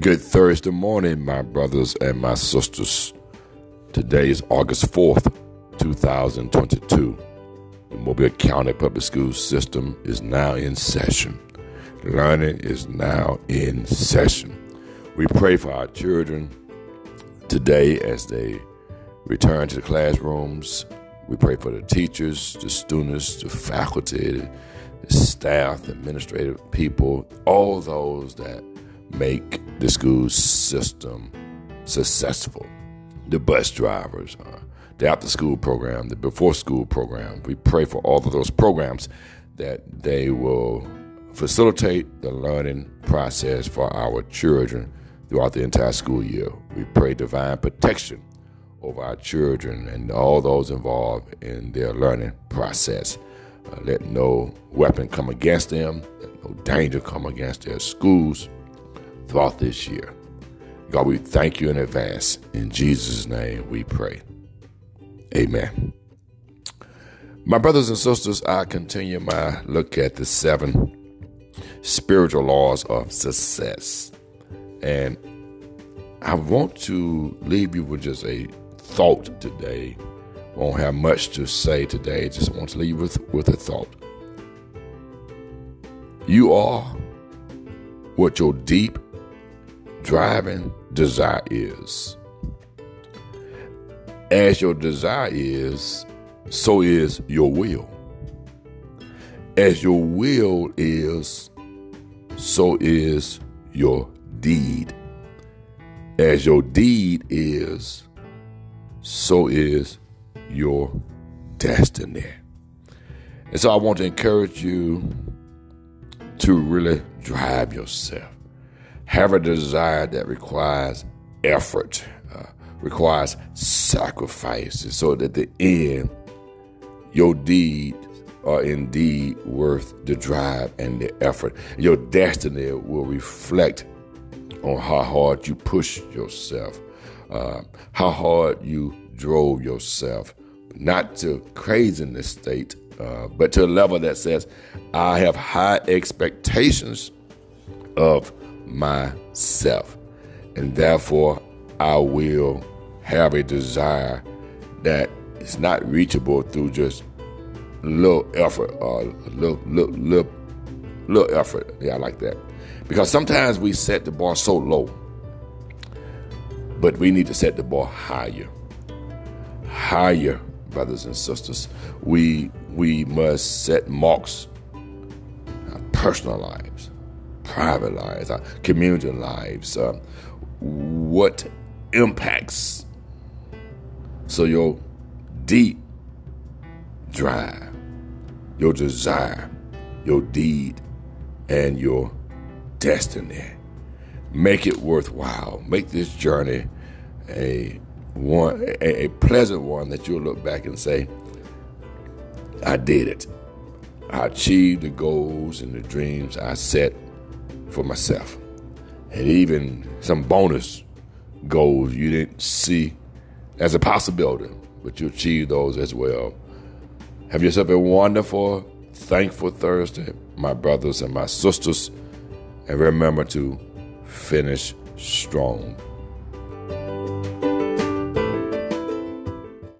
Good Thursday morning, my brothers and my sisters. Today is August 4th, 2022. The Mobile County Public School System is now in session. Learning is now in session. We pray for our children today as they return to the classrooms. We pray for the teachers, the students, the faculty, the staff, administrative people, all those that make the school system successful. The bus drivers, uh, the after school program, the before school program. We pray for all of those programs that they will facilitate the learning process for our children throughout the entire school year. We pray divine protection over our children and all those involved in their learning process. Uh, let no weapon come against them, let no danger come against their schools throughout this year. God, we thank you in advance. In Jesus' name we pray. Amen. My brothers and sisters, I continue my look at the seven spiritual laws of success. And I want to leave you with just a thought today. Won't have much to say today, just want to leave you with, with a thought. You are what your deep driving desire is. As your desire is, so is your will. As your will is, so is your deed. As your deed is, so is your destiny. And so I want to encourage you to really drive yourself have a desire that requires effort, uh, requires sacrifice, so that the end, your deeds are indeed worth the drive and the effort. Your destiny will reflect on how hard you push yourself, uh, how hard you drove yourself, not to craziness state, uh, but to a level that says, I have high expectations of myself. And therefore, I will have a desire that is not reachable through just little effort or little, little, little, little effort. Yeah, I like that. Because sometimes we set the bar so low, but we need to set the bar higher. Higher, brothers and sisters. We we must set marks in our personal lives private lives, our community lives, uh, what impacts. So your deep drive, your desire, your deed, and your destiny. Make it worthwhile. Make this journey a one a, a pleasant one that you'll look back and say, I did it. I achieved the goals and the dreams I set for myself. And even some bonus goals you didn't see as a possibility, but you achieved those as well. Have yourself a wonderful, thankful Thursday, my brothers and my sisters, and remember to finish strong.